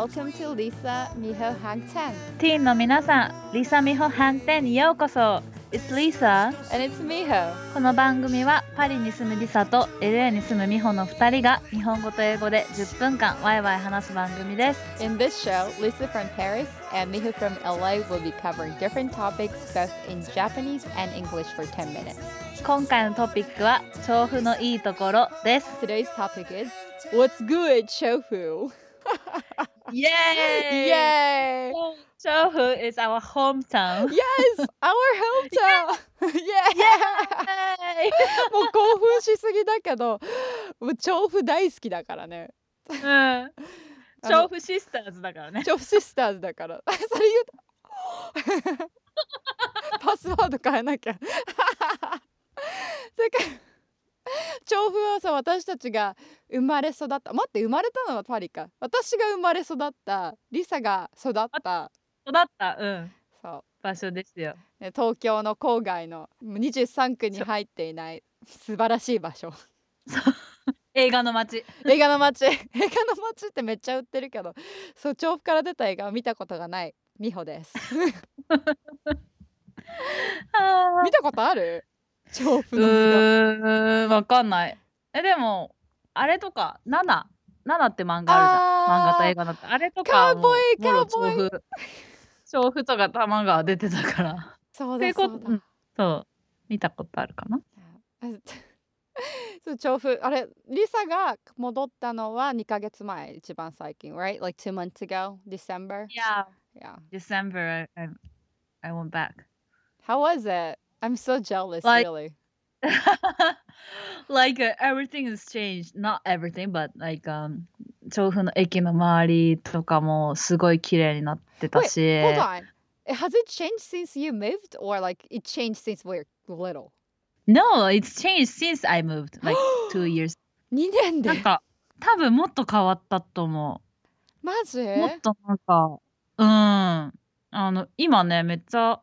Welcome to Lisa Miho Hangten. ティーンの皆さん、リサミホ飯店にようこそ。It's Lisa。And it's Miho. この番組はパリに住むリサと LA に住むミホの2人が日本語と英語で10分間ワイワイ話す番組です。In this show, Lisa from Paris and Miho from LA will be covering different topics both in Japanese and English for 10 minutes. 今回のトピックは調布のいいところです。Today's topic is What's good, Shofu? Yay! 調布 is our hometown. Yes, our hometown. yeah. もう興奮しすぎだけど、もう調布大好きだからね。うん。調布シスターズだからね。調布シスターズだから。それ言うと。パスワード変えなきゃ。それから調布はさ私たちが生まれ育った。待って生まれたのはパリか私が生まれ育った。リサが育った。育った、うん、そう。場所ですよ。ね東京の郊外の23区に入っていない。素晴らしい場所。映画の街。映画の街。映画の街ってめっちゃ売ってるけど。そう調布から出た映画を見たことがない。美穂です。あ見たことある？調布うの映ーん、わかんない。え、でも、あれとか、ナナ。ナナって漫画あるじゃん。漫画と映画だって。あれとかカウボーイカウボーイ調布。とか玉川出てたから。そうだそうそう。見たことあるかな？あ そう調布あれリサが戻ったのは2ヶ月前一番最近 right? Like two months ago? December? Yeah. yeah December, I, I, I went back. how was it? I'm so jealous Like- really like uh, everything has changed. Not everything, but like um 調布の駅の周りとかもすごい綺麗になってた Wait, し。hold on has it changed since you moved or like it changed since we were little No, it's changed since I moved. Like two years. 2年でなんか多分もっと変わったと思マジう。もっとなんか、うん。あの、今ね、めっちゃ、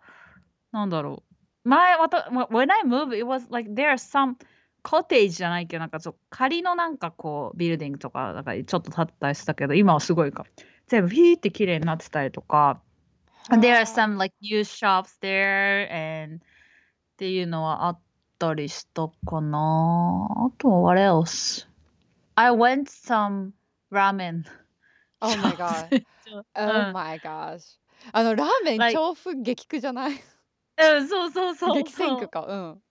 なんだろう。前、わた when I moved, it was like there are some cottage じゃないけど、なんかちょっと仮のなんかこう、ビルディングとか、なんかちょっと建ったりしたけど、今はすごいか。全部フィーって綺麗になってたりとか、there are some like new shops there and っていうのはあったりしたかな。あと、what else? I went some ramen. Oh my god Oh my gosh あのラーメン Like- 調布激区じゃないうん、そうそうそう。激戦区かうん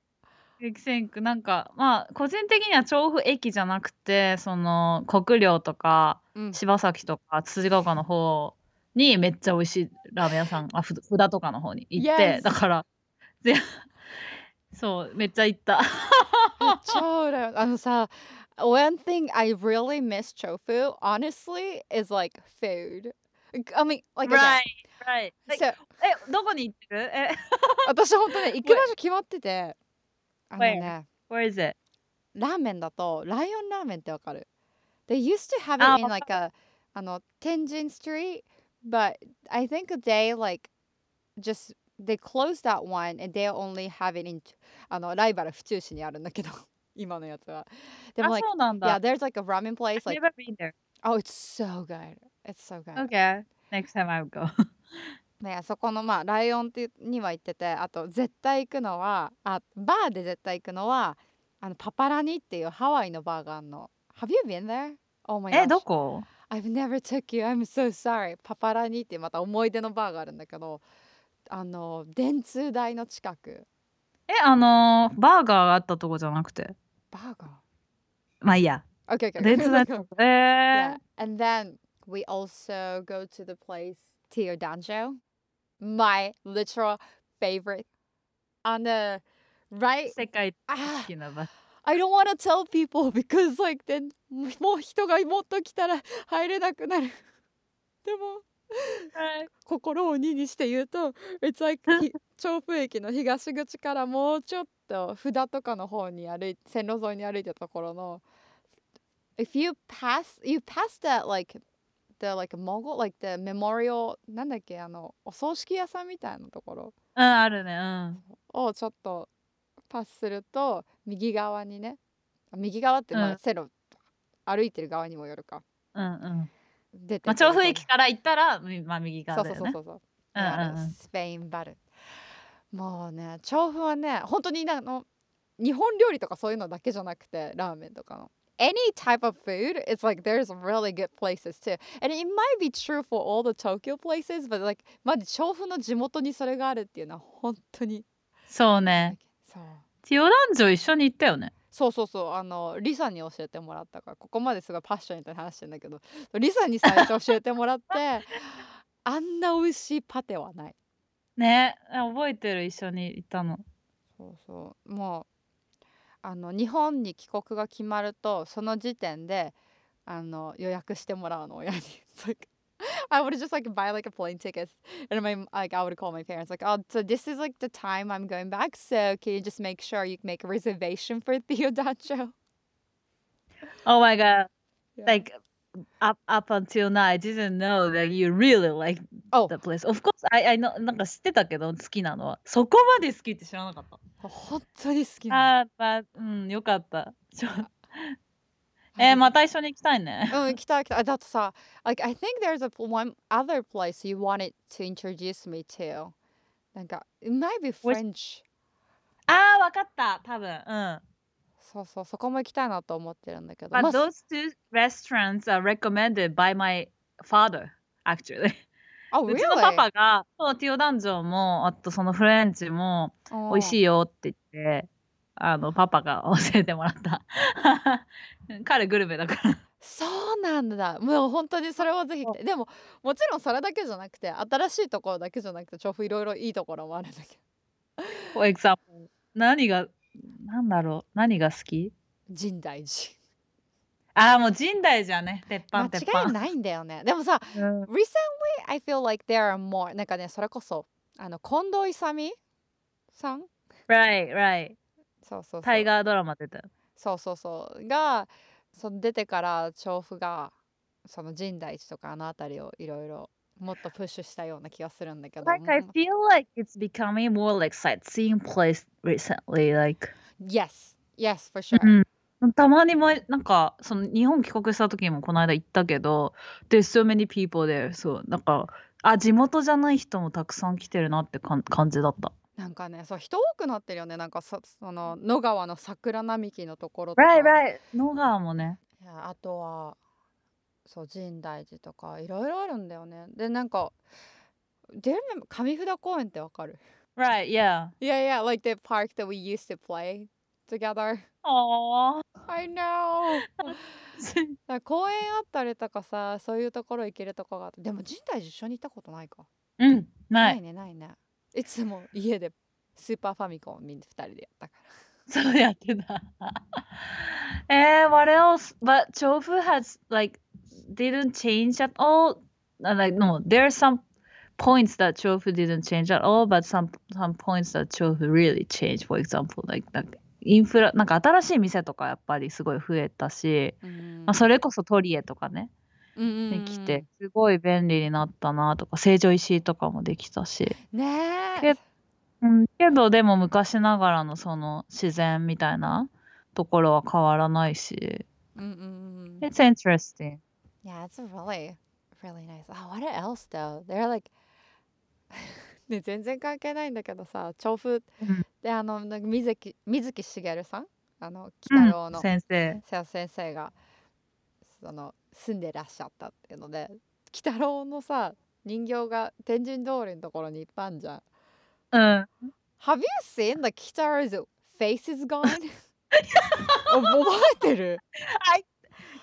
激戦区。なんか、まあ、個人的には調布駅じゃなくて、その、国領とか、うん柴崎とか、辻ヶ丘の方にめっちゃ美味しいラーメン屋さん、あ、ふ札とかの方に行って、Yes だから、ぜそう、めっちゃ行った。超羨まあのさ one thing I really miss Chofu honestly is like food I mean like again, right. Like, そうえ、どこに行ってるえ、私本当ね行く場所決まっててあのね where is it? ラーメンだとライオンラーメンってわかる They used to have あ it in like a あの天神 street but I think they like just they closed that one and they only have it in あのライバル府中市にあるんだけど今のやつはでもあ、like そうなん yeah だ。there's like a ramen place like oh it's so good it's so good Okay. Next time I will go. ねそこのまあライオンってには行っててあと絶対行くのはあバーで絶対行くのはあのパパラニっていうハワイのバーがあるの Have you been there? Oh my え、gosh どこ？I've never took you I'm so sorry パパラニってまた思い出のバーがあるんだけどあの電通大の近くえ、あのー、バーガーがあったとこじゃなくて？バーガまあいいや。ー Okay okay 電通だっ okay. た。え Yeah. And then we also go to the place Tio Danjo. My literal favorite. On the ー、right ah。I don't want to tell people because like then もう人がもっと来たら入れなくなる。でも心を鬼にして言うと It's like ひ調布駅の東口からもうちょっと札とかの方に歩い線路沿いに歩いたところの If you pass you pass that like the like mogul like the memorial なんだっけあのお葬式屋さんみたいなところうん、あるね。うん。をちょっとパスすると右側にねあ右側ってまうんあ線路歩いてる側にもよるかうんうん。出てまあ、調布駅から行ったら、みまあ、右側だよね。そうそうそうそう。うんうんうん。スペインバル。もうね、調布はね、本当にあの日本料理とかそういうのだけじゃなくて、ラーメンとかの。Any type of food, it's like there's really good places too. And it might be true for all the Tokyo places, but like まず調布の地元にそれがあるっていうのは本当に。そうね。そう。ティオ男女一緒に行ったよね。そうそうそうあのリサに教えてもらったからここまですごいパッションに話してんだけどリサに最初教えてもらって あんな美味しいパテはないね。覚えてる、一緒に行ったの。そうそうもうあの日本に帰国が決まるとその時点であの予約してもらうの親に I would just like buy like a plane ticket and my like I would call my parents like oh so this is like the time I'm going back so can you just make sure you make a reservation for Theodacho Oh my god. Yeah. Like, up, up until now, I didn't know that you really like Oh the place. Of course, I, I know, なんか知ってたけど、好きなのは。そこまで好きって知らなかった。ほんとに好きなああ、ま、うん、よかった。そう。あえー、また一緒に行きたいね。うん、行きたい行きたい。だとさ、like, I think there's a one other place you wanted to introduce me to. なんか、it might be French. ああ、わかった、多分。うん。そうそう、そこも行きたいなと思ってるんだけど。But those two restaurants are recommended by my father, actually. あ、うちの really? パパが、そう、ティオダンジョンも、あとそのフレンチも美味しい。いよって言って、あの、パパが教えてもらった。彼グルメだから。そうなんだ。もう本当にそれはぜひ。でも、もちろんそれだけじゃなくて、新しいところだけじゃなくて、調布いろいろいいところもあるんだけど。For example, 何が、なんだろう、何が好き？深大寺。ああ、もう深大寺ね。鉄板、鉄板。間違いないんだよね。でもさ、うん recently I feel like there are more なんかねそれこそあの近藤勇さん？Right, right. そうそうそうタイガードラマ出たよ。そうそうそうがその出てから調布がその深大寺とかあの辺りをいろいろもっとプッシュしたような気がするんだけど Like, I も feel like it's becoming more like sightseeing place recently. Like, Yes yes for sure、うん、たまにもなんかその日本帰国した時もこの間行ったけど There's so many people there そうなんかあ地元じゃない人もたくさん来てるなってかん感じだった。なんかねそう人多くなってるよね。なんかそその野川の桜並木のところとか。Right right 野川もね。いやあとはそう深大寺とかいろいろあるんだよね。でなんかで上札公園ってわかる？Right yeah Yeah yeah like the park that we used to play together あ I know だ公園あったりとかさそういうところ行けるとこがあってでも深大寺一緒に行ったことないかうんなないいねないねいつも家でスーパーファミコンをみんな二人でやったからそうやってたえー what else but Chofu has like didn't change at all Uh, like no there are some points that Chofu didn't change at all but some some points that Chofu really changed for example like, like インフラなんか新しい店とかやっぱりすごい増えたし、うん。まあ、それこそトリエとかねうんできてすごい便利になったなとか成城石井とかもできたし、ねえ。けうん、けどでも昔ながらのその自然みたいなところは変わらないし。うんうんうん。It's interesting. Yeah, it's really, really nice. Oh, what else though? They're like ね全然関係ないんだけどさ調布うん。であのなんか水木水木しげるさん？あのう鬼ん太郎の。先生。瀬尾先生がその住んでらっしゃったっていうので鬼太郎のさ人形が天神通りのところにいっぱいあんじゃん。うん。Have you seen the Kitaro's face is gone? お 覚えてる？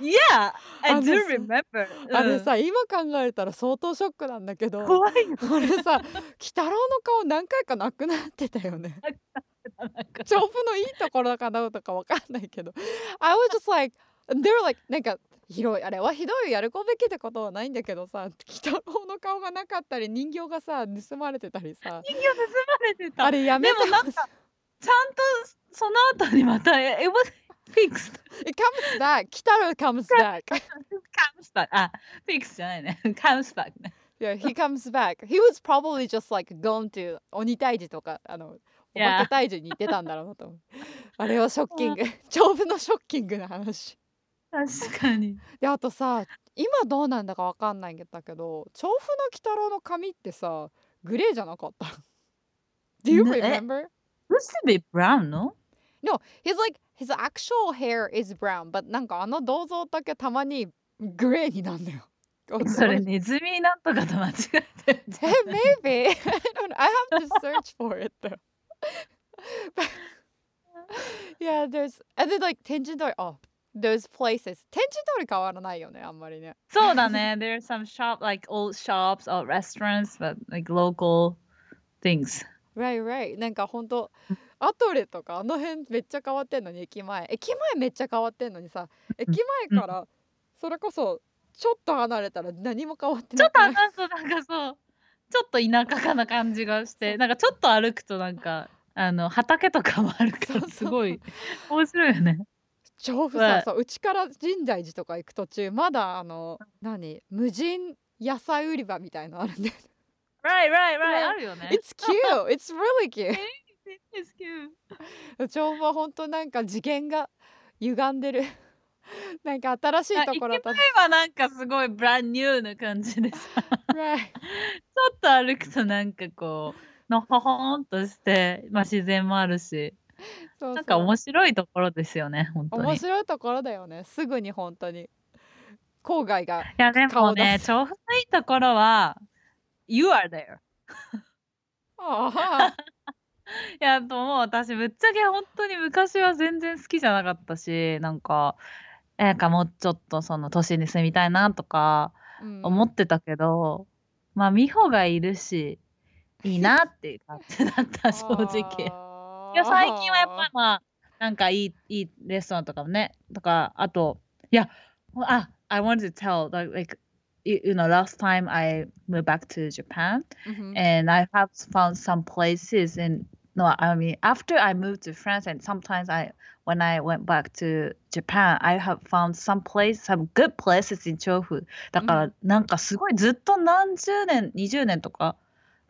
Yeah I do さ remember. あれうんさ今考えたら相当ショックなんだけど怖いよこれさ鬼太郎の顔何回かなくなってたよね。調布のいいところだかどうとかわかんないけど。I was just like they were like なんかひどいあれはひどいやるこべきってことはないんだけどさ鬼太郎の顔がなかったり人形がさ盗まれてたりさ。人形盗まれてた。あれやめてでもなんかちゃんとその後にまた It was fixed It comes back 鬼太郎 comes back comes back あ fixed じゃないね comes back ね Yeah, he comes back. He was probably just like gone to 鬼退治とかあのお化け退治に行ってたんだろうなと思う。あれはショッキング。調布のショッキングな話。確かにであとさ今どうなんだかわかんないんだけど調布の鬼太郎の髪ってさグレーじゃなかった Do you remember? Used to be brown, no? No, his like his actual hair is brown, but なんかあの銅像だけたまにグレーになんだよ。それネズミなんとかと間違えてるんじゃえ、ない maybe. I don't know. I have to search for it though. But- yeah, there's and then like 天神通り oh those places 天神通り変わらないよねあんまりね。そうだね。There are some shop like old shops or restaurants, but like local things. Right, right. なんかほんと アトレとかあの辺めっちゃ変わってんのに駅前駅前めっちゃ変わってんのにさ駅前からそれこそちょっと離れたら何も変わってちょっとなくないなんかそうちょっと田舎かな感じがしてなんかちょっと歩くとなんかあの畑とかもあるからすごい面白いよね。調布さそううちから深大寺とか行く途中まだあの何？無人野菜売り場みたいのあるんで Right, right, right. Right. あるよね。It's cute! It's really cute! It's cute. 調布は本当なんか次元が歪んでる。なんか新しいところと。駅前はなんかすごいブランニューな感じでさ。ちょっと歩くとなんかこうのほほんとして、まあ、自然もあるし。そうなんか面白いところですよね本当に。面い白いところだよね。すぐに本当に。郊外がやでもね調布のいいところは You are there. ああいや、と思う。私、ぶっちゃけ本当に昔は全然好きじゃなかったし、なんか、えなんかもうちょっとその都市に住みたいなとかうん思ってたけど、まあ、美穂がいるし、いいなっていう感じだった、正直。いや、最近はやっぱまあ、なんかいい、いいレストランとかもね、とか、あと、いや、あ、I wanted to tell, like, like, you know, last time I moved back to Japan, うん and I have found some places in no I mean after I moved to France and sometimes I when I went back to Japan I have found some place some good places in 調布だからなんかすごいずっと何十年20年とか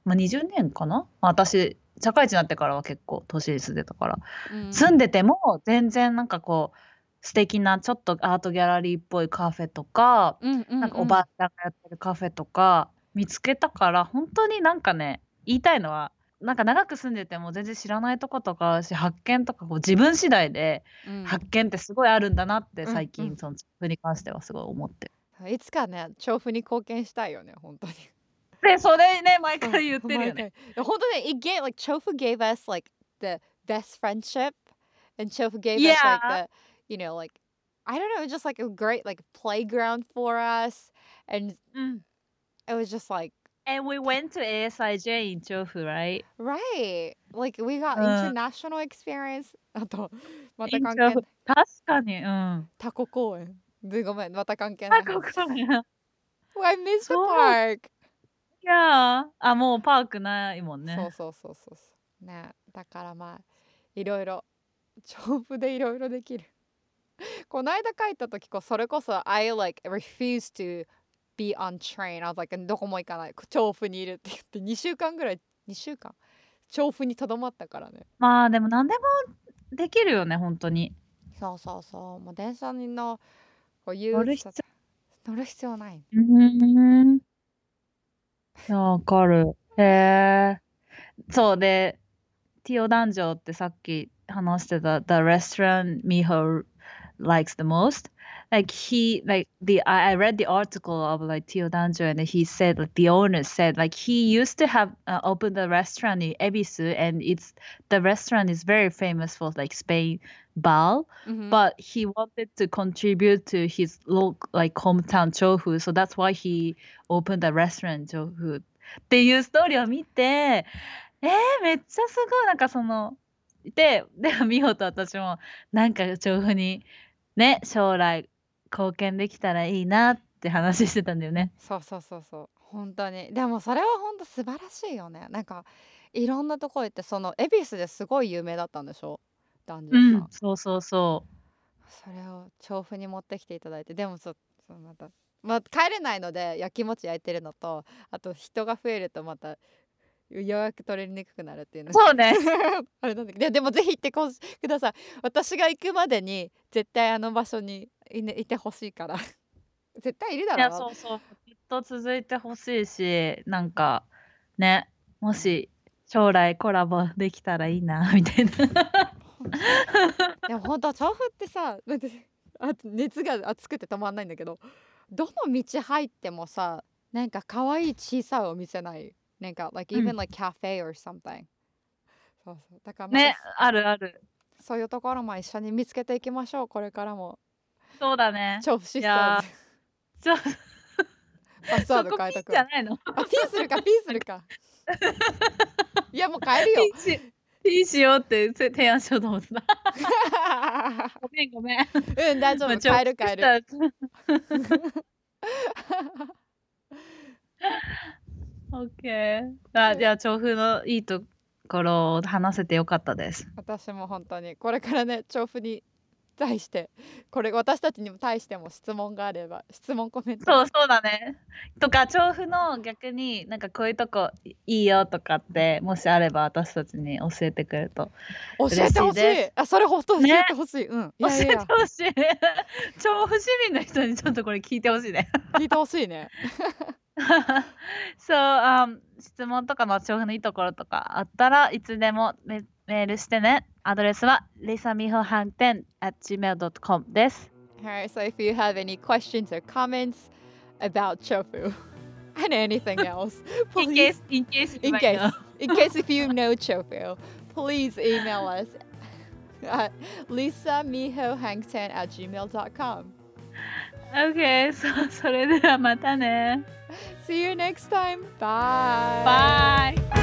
まあ20年かな、まあ、私社会人になってからは結構都市に住んでたから、うん。住んでても全然なんかこう素敵なちょっとアートギャラリーっぽいカフェとかうんうん。なんかおばあちゃんがやってるカフェとか見つけたから本当になんかね言いたいのはなんか長く住んでても全然知らないとことかあるし発見とかこう自分次第でうん発見ってすごいあるんだなって最うんうん近その自分に関してはすごい思っていつかね調布に貢献したいよね本当にでそれね前から言ってるよね。毎回本当ね it gave like Chofu gave us like the best friendship and Chofu gave us like Yeah. the you know like I don't know it was just like a great like playground for us and うん、it was just like And we went to ASIJ in 調布 right? right. Like we got うん international experience. あとまた関係確かに。うん。タコ公園。でごめんまた関係ない。あこ話こね Oh, I missed the park. いやー。あもうパークないもんね。そうそうそうそう。ね。だからまあいろいろ。調布でいろいろできる。この間帰った時こそれこそ I like refused to be on train I was like どこも行かない調布にいるって言って2週間ぐらい2週間？調布にとどまったからねまあでも何でもできるよね本当に。そうそうそうもう電車にのこう憂乗る鬱さ乗る必要ないうん。わかる。へえ。そうで、ティオダンジョってさっき話してた The restaurant Miho likes the most. Like he like the I, I read the article of like Tio Danjo and he said like the owner said like he used to have uh, opened a restaurant in Ebisu and it's the restaurant is very famous for like Spain bal Mhm. but he wanted to contribute to his local like hometown Chofu, so that's why he opened a restaurant Chofu っていうストーリーを見て、えー、めっちゃすごいなんかそのででも美穂と私もなんか調布にね将来 貢献できたらいいなって話してたんだよね。そうそうそうそう。本当に。でもそれは本当素晴らしいよね。なんかいろんなとこ行ってその恵比寿ですごい有名だったんでしょ？男女さん、うん、そうそうそそれを調布に持ってきていただいて。でもそそうまたまあ帰れないので焼きもち焼いてるのとあと人が増えるとまた予約取りにくくなるっていうのう。そうね。あれなんだけど。ででもぜひ行ってこしください。私が行くまでに絶対あの場所にい,、ね、いてほしいから 絶対いるだいや、ろそうそう。ずっと続いてほしいし、なんか、ね、もし将来コラボできたらいいな、みたいな。でも本当調布ってさだってあ熱が熱くて止まんないんだけどどの道入ってもさなんか可愛い小さいお店ない？なんか like うん even like cafe or something そうそうだからね、あるある。そういうところも一緒に見つけていきましょうこれからもそうだね。調布シスター。ズちょパスワード変えとく。じゃないの？あピンするかピンするか。いやもう変えるよ。ピンし、ピンしようって提案しようと思ってた。ごめんごめん。うん大丈夫。変える変える。オッケー。あ、じゃあ調布のいいところを話せてよかったです。私も本当に。これからね調布に対してこれ私たちにも対しても質問があれば質問コメント。そうそうだね。とか調布の逆になんかこういうとこいいよとかってもしあれば私たちに教えてくれると。教えてほしい。あそれ本当教ねえてほしい、うんい教えてほしい。調布市民の人にちょっとこれ聞いてほしいね。聞いてほしいね。そう、あ質問とかまあ調布のいいところとかあったらいつでもメメールしてね。アドレスは lisamihohangten at gmail.com です。 Alright, so if you have any questions or comments about Chofu and anything else, In please, case, in case, you in might case, know. in case if you know Chofu, please email us at lisamihohangten at gmail.com. Okay, そそれではまたね。 See you next time. Bye. Bye!